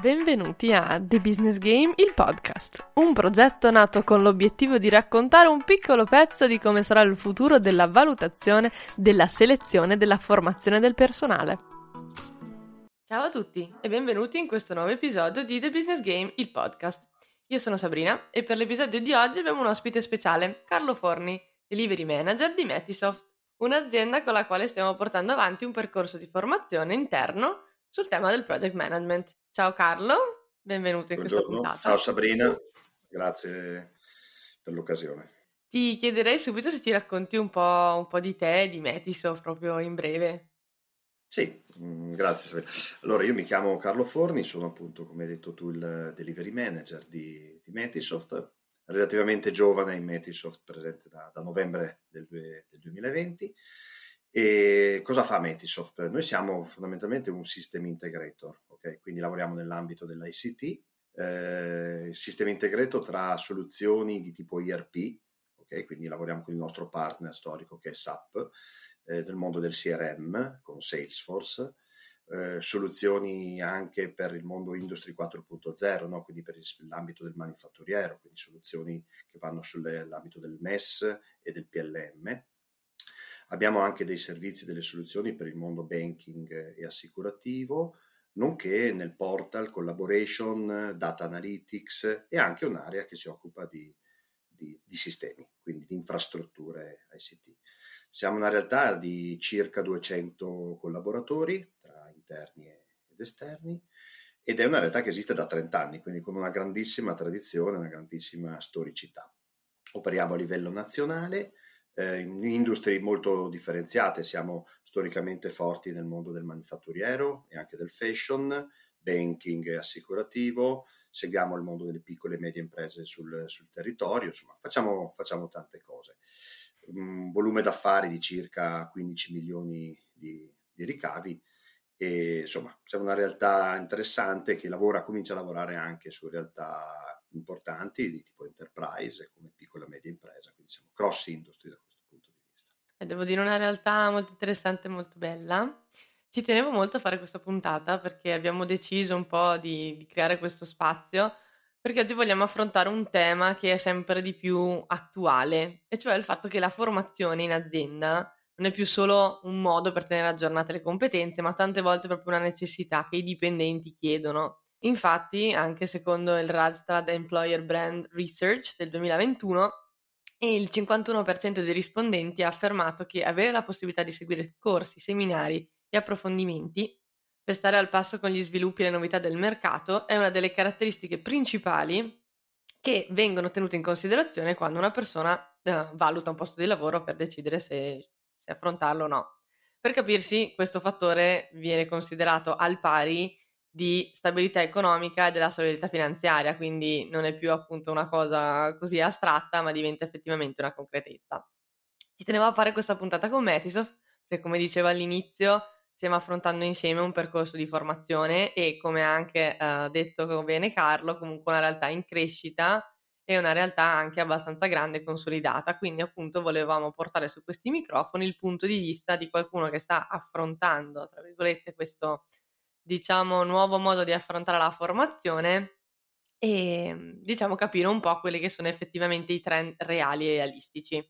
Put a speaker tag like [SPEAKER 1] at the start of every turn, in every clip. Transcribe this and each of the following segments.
[SPEAKER 1] Benvenuti a The Business Game, il podcast, un progetto nato con l'obiettivo di raccontare un piccolo pezzo di come sarà il futuro della valutazione, della selezione e della formazione del personale. Ciao a tutti e benvenuti in questo nuovo episodio di The Business Game, il podcast. Io sono Sabrina e per l'episodio di oggi abbiamo un ospite speciale, Carlo Forni, Delivery Manager di Metisoft, un'azienda con la quale stiamo portando avanti un percorso di formazione interno sul tema del project management. Ciao Carlo, benvenuto in
[SPEAKER 2] Buongiorno.
[SPEAKER 1] questa puntata.
[SPEAKER 2] Ciao Sabrina, grazie per l'occasione.
[SPEAKER 1] Ti chiederei subito se ti racconti un po', un po di te, di Metisoft, proprio in breve.
[SPEAKER 2] Sì, mm, grazie Sabrina. Allora, io mi chiamo Carlo Forni, sono appunto, come hai detto tu, il delivery manager di, di Metisoft, relativamente giovane in Metisoft, presente da, da novembre del, del 2020. E cosa fa Metisoft? Noi siamo fondamentalmente un system integrator, ok? Quindi lavoriamo nell'ambito dell'ICT, eh, sistema integrator tra soluzioni di tipo ERP, ok? Quindi lavoriamo con il nostro partner storico che è SAP, eh, nel mondo del CRM con Salesforce, eh, soluzioni anche per il mondo Industry 4.0, no? quindi per l'ambito del manifatturiero, quindi soluzioni che vanno sull'ambito del MES e del PLM Abbiamo anche dei servizi, delle soluzioni per il mondo banking e assicurativo, nonché nel portal collaboration, data analytics e anche un'area che si occupa di, di, di sistemi, quindi di infrastrutture ICT. Siamo una realtà di circa 200 collaboratori tra interni ed esterni ed è una realtà che esiste da 30 anni, quindi con una grandissima tradizione, una grandissima storicità. Operiamo a livello nazionale eh, in industrie molto differenziate, siamo storicamente forti nel mondo del manifatturiero e anche del fashion, banking e assicurativo, seguiamo il mondo delle piccole e medie imprese sul, sul territorio, insomma facciamo, facciamo, tante cose. Un volume d'affari di circa 15 milioni di, di ricavi. E insomma siamo una realtà interessante che lavora, comincia a lavorare anche su realtà importanti di tipo enterprise come piccola e media impresa, quindi siamo cross industry da
[SPEAKER 1] devo dire una realtà molto interessante e molto bella. Ci tenevo molto a fare questa puntata perché abbiamo deciso un po' di, di creare questo spazio perché oggi vogliamo affrontare un tema che è sempre di più attuale, e cioè il fatto che la formazione in azienda non è più solo un modo per tenere aggiornate le competenze, ma tante volte proprio una necessità che i dipendenti chiedono. Infatti, anche secondo il Radstad Employer Brand Research del 2021, e il 51% dei rispondenti ha affermato che avere la possibilità di seguire corsi, seminari e approfondimenti per stare al passo con gli sviluppi e le novità del mercato è una delle caratteristiche principali che vengono tenute in considerazione quando una persona eh, valuta un posto di lavoro per decidere se, se affrontarlo o no. Per capirsi, questo fattore viene considerato al pari di stabilità economica e della solidità finanziaria, quindi non è più appunto una cosa così astratta, ma diventa effettivamente una concretezza. Ci tenevo a fare questa puntata con Metisoft, perché come dicevo all'inizio, stiamo affrontando insieme un percorso di formazione e come ha anche eh, detto bene Carlo, comunque una realtà in crescita e una realtà anche abbastanza grande e consolidata. Quindi appunto volevamo portare su questi microfoni il punto di vista di qualcuno che sta affrontando, tra virgolette, questo diciamo, nuovo modo di affrontare la formazione e diciamo capire un po' quelli che sono effettivamente i trend reali e realistici.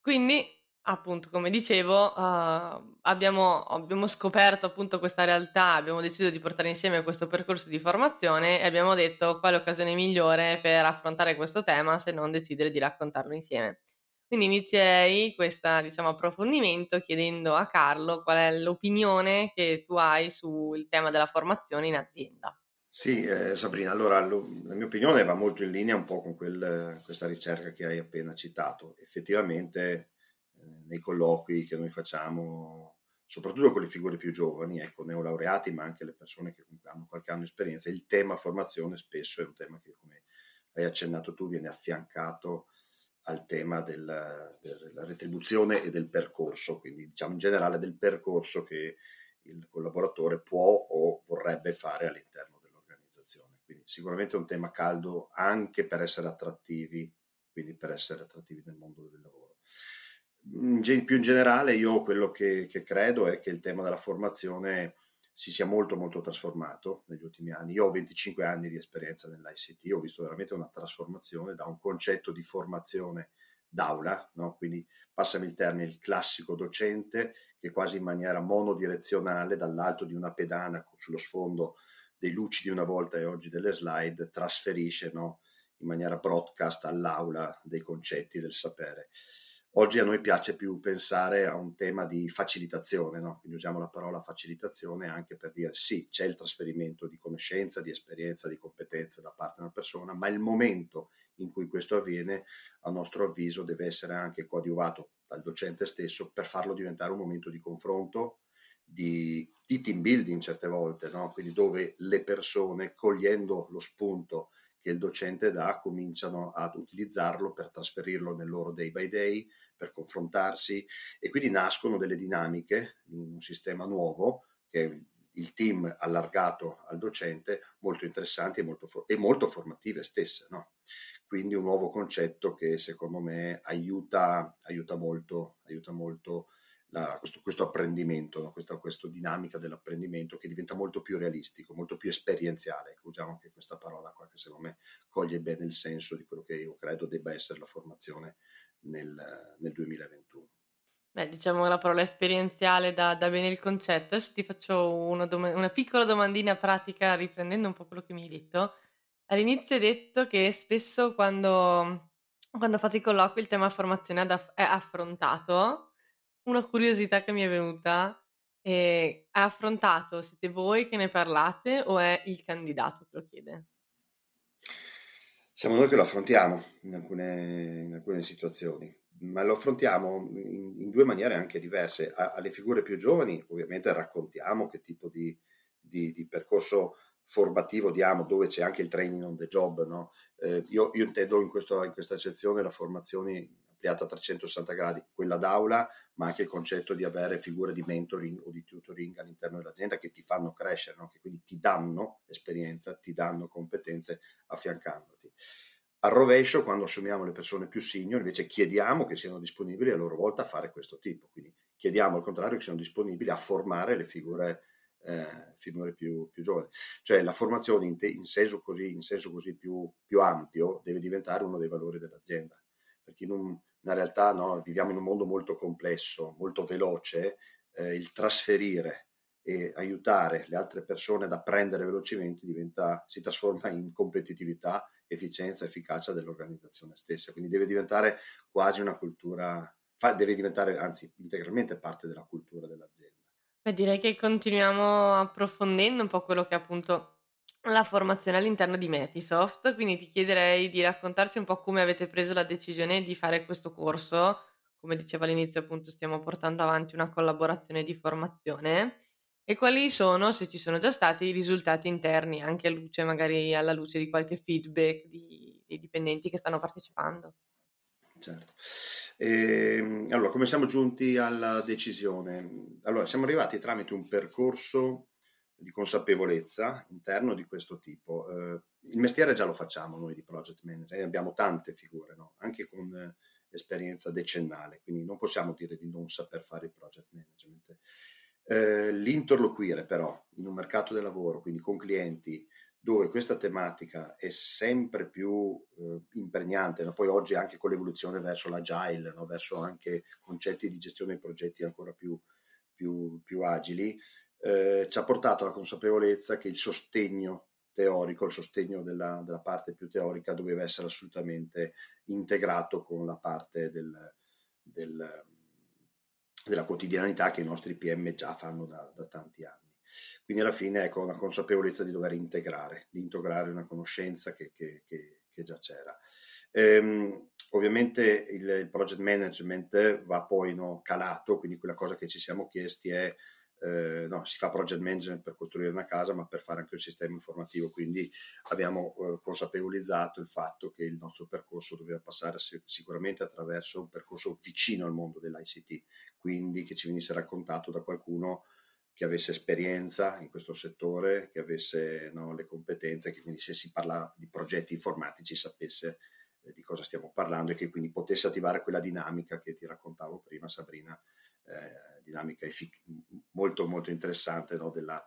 [SPEAKER 1] Quindi, appunto, come dicevo, uh, abbiamo, abbiamo, scoperto appunto questa realtà, abbiamo deciso di portare insieme questo percorso di formazione e abbiamo detto quale occasione migliore per affrontare questo tema se non decidere di raccontarlo insieme. Quindi inizierei questo diciamo, approfondimento chiedendo a Carlo qual è l'opinione che tu hai sul tema della formazione in azienda.
[SPEAKER 2] Sì, eh, Sabrina, allora lo, la mia opinione va molto in linea un po' con quel, questa ricerca che hai appena citato. Effettivamente eh, nei colloqui che noi facciamo, soprattutto con le figure più giovani, ecco, neolaureati, ma anche le persone che hanno qualche anno di esperienza, il tema formazione spesso è un tema che, come hai accennato tu, viene affiancato al tema del, della retribuzione e del percorso, quindi diciamo in generale del percorso che il collaboratore può o vorrebbe fare all'interno dell'organizzazione. Quindi sicuramente è un tema caldo anche per essere attrattivi, quindi per essere attrattivi nel mondo del lavoro. In, più in generale io quello che, che credo è che il tema della formazione si sia molto molto trasformato negli ultimi anni. Io ho 25 anni di esperienza nell'ICT, ho visto veramente una trasformazione da un concetto di formazione d'aula, no? quindi passami il termine, il classico docente che quasi in maniera monodirezionale dall'alto di una pedana sullo sfondo dei luci di una volta e oggi delle slide trasferisce no? in maniera broadcast all'aula dei concetti del sapere. Oggi a noi piace più pensare a un tema di facilitazione, no? quindi usiamo la parola facilitazione anche per dire sì, c'è il trasferimento di conoscenza, di esperienza, di competenze da parte di una persona, ma il momento in cui questo avviene, a nostro avviso, deve essere anche coadiuvato dal docente stesso per farlo diventare un momento di confronto, di, di team building certe volte, no? quindi dove le persone, cogliendo lo spunto che il docente dà cominciano ad utilizzarlo per trasferirlo nel loro day by day, per confrontarsi e quindi nascono delle dinamiche in un sistema nuovo che è il team allargato al docente molto interessanti e molto, e molto formative stesse. No? Quindi un nuovo concetto che secondo me aiuta, aiuta molto, aiuta molto la, questo, questo, apprendimento, questa, questa, dinamica dell'apprendimento che diventa molto più realistico, molto più esperienziale. Usiamo anche questa parola qua che secondo me coglie bene il senso di quello che io credo debba essere la formazione nel, nel 2021.
[SPEAKER 1] Beh, diciamo la parola esperienziale dà, dà bene il concetto. Adesso ti faccio una, dom- una, piccola domandina pratica riprendendo un po' quello che mi hai detto. All'inizio hai detto che spesso quando, quando fate i colloqui il tema formazione è affrontato. Una curiosità che mi è venuta è affrontato, siete voi che ne parlate o è il candidato che lo chiede?
[SPEAKER 2] Siamo noi che lo affrontiamo in alcune, in alcune situazioni, ma lo affrontiamo in, in due maniere anche diverse. A, alle figure più giovani ovviamente raccontiamo che tipo di, di, di percorso formativo diamo, dove c'è anche il training on the job. No? Eh, io, io, intendo in, questo, in questa accezione la formazione ampliata a 360 gradi, quella d'aula, ma anche il concetto di avere figure di mentoring o di tutoring all'interno dell'azienda che ti fanno crescere, no? che quindi ti danno esperienza, ti danno competenze affiancandoti. Al rovescio, quando assumiamo le persone più senior, invece chiediamo che siano disponibili a loro volta a fare questo tipo. Quindi chiediamo al contrario che siano disponibili a formare le figure, eh, figure più, più, giovani. Cioè la formazione in, te, in senso così, in senso così più, più, ampio deve diventare uno dei valori dell'azienda. Perché in un, in realtà no, viviamo in un mondo molto complesso, molto veloce, eh, il trasferire e aiutare le altre persone ad apprendere velocemente diventa, si trasforma in competitività, efficienza, efficacia dell'organizzazione stessa. Quindi deve diventare quasi una cultura, deve diventare anzi integralmente parte della cultura dell'azienda.
[SPEAKER 1] Beh, direi che continuiamo approfondendo un po' quello che appunto la formazione all'interno di Metisoft, quindi ti chiederei di raccontarci un po' come avete preso la decisione di fare questo corso. Come dicevo all'inizio, appunto, stiamo portando avanti una collaborazione di formazione e quali sono, se ci sono già stati, i risultati interni, anche a luce, magari alla luce di qualche feedback di, dei dipendenti che stanno partecipando.
[SPEAKER 2] Certo. E, ehm, allora, come siamo giunti alla decisione? Allora, siamo arrivati tramite un percorso di consapevolezza interno di questo tipo. Eh, il mestiere già lo facciamo noi di project manager, abbiamo tante figure, no? anche con eh, esperienza decennale, quindi non possiamo dire di non saper fare il project management. Eh, l'interloquire però in un mercato del lavoro, quindi con clienti, dove questa tematica è sempre più eh, impregnante, no? poi oggi anche con l'evoluzione verso l'agile, no? verso anche concetti di gestione dei progetti ancora più, più, più agili, eh, ci ha portato alla consapevolezza che il sostegno teorico, il sostegno della, della, parte più teorica doveva essere assolutamente integrato con la parte del, del, della quotidianità che i nostri PM già fanno da, da tanti anni. Quindi alla fine ecco una consapevolezza di dover integrare, di integrare una conoscenza che, che, che, che già c'era. Ehm, ovviamente il, il, project management va poi no, calato, quindi quella cosa che ci siamo chiesti è eh, no, si fa project management per costruire una casa, ma per fare anche un sistema informativo. Quindi abbiamo eh, consapevolizzato il fatto che il nostro percorso doveva passare sicuramente attraverso un percorso vicino al mondo dell'ICT, quindi che ci venisse raccontato da qualcuno che avesse esperienza in questo settore, che avesse no, le competenze, che quindi se si parla di progetti informatici sapesse eh, di cosa stiamo parlando e che quindi potesse attivare quella dinamica che ti raccontavo prima Sabrina eh, dinamica effic- molto molto interessante no, della,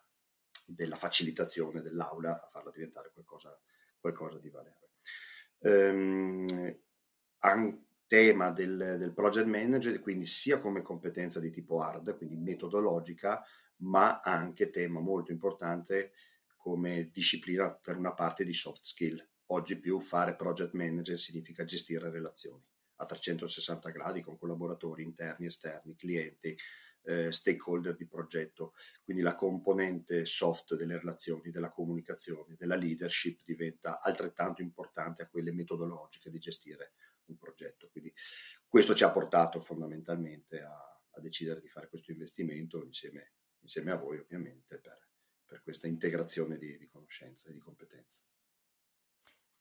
[SPEAKER 2] della facilitazione dell'aula a farla diventare qualcosa, qualcosa di valore. Um, un tema del, del project manager, quindi sia come competenza di tipo hard, quindi metodologica, ma anche tema molto importante come disciplina per una parte di soft skill. Oggi più fare project manager significa gestire relazioni a 360 gradi con collaboratori interni, esterni, clienti, eh, stakeholder di progetto. Quindi la componente soft delle relazioni, della comunicazione, della leadership diventa altrettanto importante a quelle metodologiche di gestire un progetto. Quindi questo ci ha portato fondamentalmente a, a decidere di fare questo investimento insieme, insieme a voi ovviamente per, per questa integrazione di, di conoscenze e di competenze.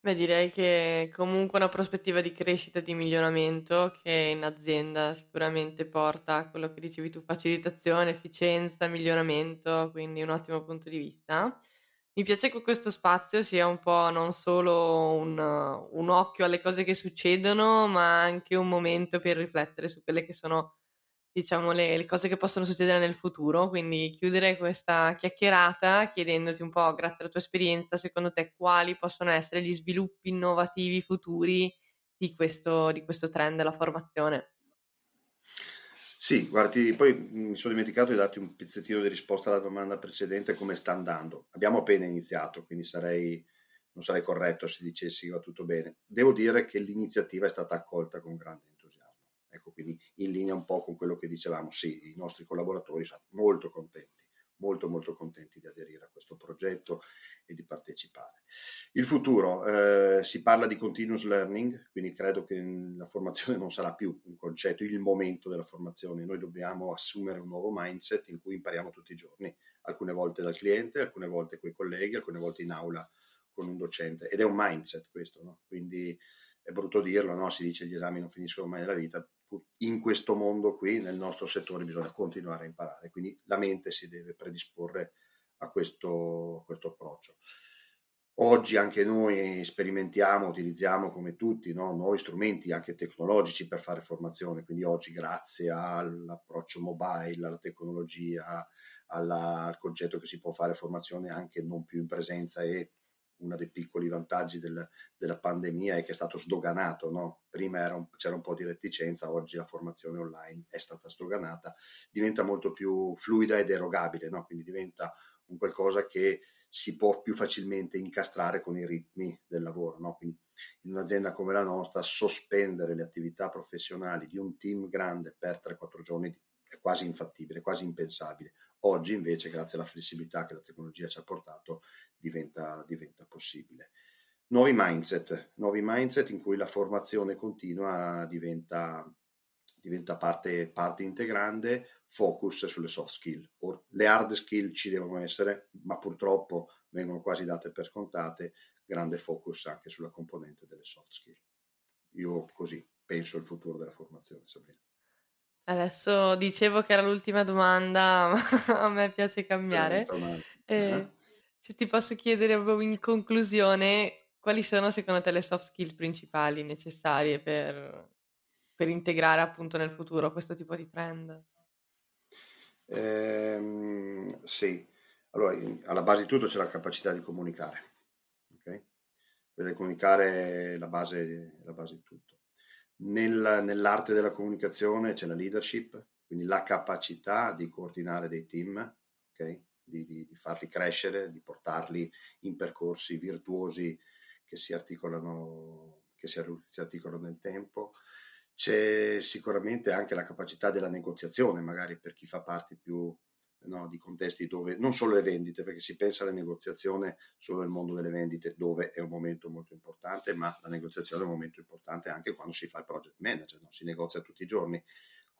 [SPEAKER 1] Beh, direi che comunque una prospettiva di crescita e di miglioramento che in azienda sicuramente porta a quello che dicevi tu, facilitazione, efficienza, miglioramento, quindi un ottimo punto di vista. Mi piace che questo spazio sia un po' non solo un, un occhio alle cose che succedono, ma anche un momento per riflettere su quelle che sono diciamo, le, le, cose che possono succedere nel futuro. Quindi chiudere questa chiacchierata chiedendoti un po', grazie alla tua esperienza, secondo te quali possono essere gli sviluppi innovativi futuri di questo, di questo trend della formazione?
[SPEAKER 2] Sì, guardi, poi mi sono dimenticato di darti un pezzettino di risposta alla domanda precedente, come sta andando. Abbiamo appena iniziato, quindi sarei, non sarei corretto se dicessi va tutto bene. Devo dire che l'iniziativa è stata accolta con grande Ecco, quindi in linea un po' con quello che dicevamo, sì, i nostri collaboratori sono molto contenti, molto molto contenti di aderire a questo progetto e di partecipare. Il futuro, eh, si parla di continuous learning, quindi credo che la formazione non sarà più un concetto, il momento della formazione, noi dobbiamo assumere un nuovo mindset in cui impariamo tutti i giorni, alcune volte dal cliente, alcune volte con i colleghi, alcune volte in aula con un docente ed è un mindset questo, no? quindi è brutto dirlo, no? si dice gli esami non finiscono mai nella vita, in questo mondo qui, nel nostro settore, bisogna continuare a imparare, quindi la mente si deve predisporre a questo, a questo approccio. Oggi anche noi sperimentiamo, utilizziamo come tutti no? nuovi strumenti anche tecnologici per fare formazione, quindi oggi grazie all'approccio mobile, alla tecnologia, alla, al concetto che si può fare formazione anche non più in presenza e uno dei piccoli vantaggi del, della pandemia è che è stato sdoganato. No? Prima un, c'era un po' di reticenza, oggi la formazione online è stata sdoganata, diventa molto più fluida ed erogabile, no? quindi diventa un qualcosa che si può più facilmente incastrare con i ritmi del lavoro. No? Quindi in un'azienda come la nostra sospendere le attività professionali di un team grande per 3-4 giorni è quasi infattibile, quasi impensabile. Oggi invece, grazie alla flessibilità che la tecnologia ci ha portato, diventa, diventa possibile. Nuovi mindset, nuovi mindset in cui la formazione continua diventa, diventa parte, parte integrante, focus sulle soft skill. Or, le hard skill ci devono essere, ma purtroppo vengono quasi date per scontate, grande focus anche sulla componente delle soft skill. Io così penso al futuro della formazione, Sabrina.
[SPEAKER 1] Adesso dicevo che era l'ultima domanda, ma a me piace cambiare. Eh, uh-huh. Se ti posso chiedere in conclusione, quali sono secondo te le soft skill principali necessarie per, per integrare appunto nel futuro questo tipo di trend?
[SPEAKER 2] Ehm, sì, allora alla base di tutto c'è la capacità di comunicare, ok? Quella comunicare è la base, la base di tutto. Nel, nell'arte della comunicazione c'è la leadership, quindi la capacità di coordinare dei team, ok? Di, di, di, farli crescere, di portarli in percorsi virtuosi che si articolano, che si, si articolano nel tempo. C'è sicuramente anche la capacità della negoziazione, magari per chi fa parte più no, di contesti dove non solo le vendite, perché si pensa alla negoziazione solo nel mondo delle vendite, dove è un momento molto importante, ma la negoziazione è un momento importante anche quando si fa il project manager, no? si negozia tutti i giorni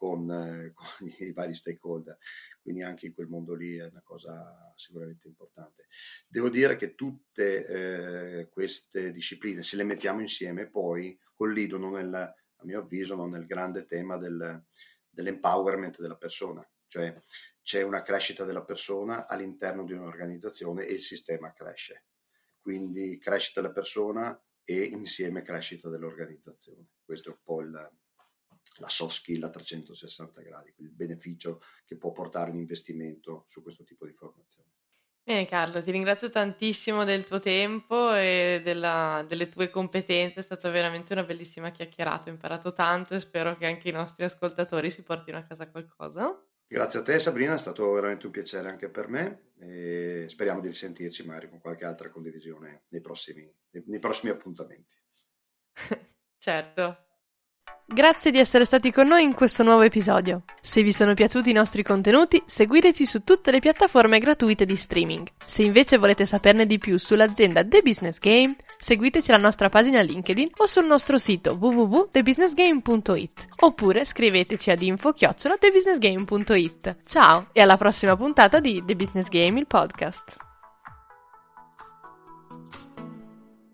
[SPEAKER 2] con, eh, con, i vari stakeholder, quindi anche in quel mondo lì è una cosa sicuramente importante. Devo dire che tutte eh, queste discipline, se le mettiamo insieme, poi collidono nel, a mio avviso, no, nel grande tema del, dell'empowerment della persona, cioè c'è una crescita della persona all'interno di un'organizzazione e il sistema cresce. Quindi crescita della persona e insieme crescita dell'organizzazione. Questo è un po' il, la soft skill a 360 gradi, il beneficio che può portare un investimento su questo tipo di formazione.
[SPEAKER 1] Bene Carlo, ti ringrazio tantissimo del tuo tempo e della, delle tue competenze, è stata veramente una bellissima chiacchierata, ho imparato tanto e spero che anche i nostri ascoltatori si portino a casa qualcosa.
[SPEAKER 2] Grazie a te Sabrina, è stato veramente un piacere anche per me e speriamo di risentirci magari con qualche altra condivisione nei prossimi, nei prossimi appuntamenti.
[SPEAKER 1] certo. Grazie di essere stati con noi in questo nuovo episodio. Se vi sono piaciuti i nostri contenuti, seguiteci su tutte le piattaforme gratuite di streaming. Se invece volete saperne di più sull'azienda The Business Game, seguiteci alla nostra pagina LinkedIn o sul nostro sito www.thebusinessgame.it oppure scriveteci ad info-thebusinessgame.it. Ciao e alla prossima puntata di The Business Game, il podcast.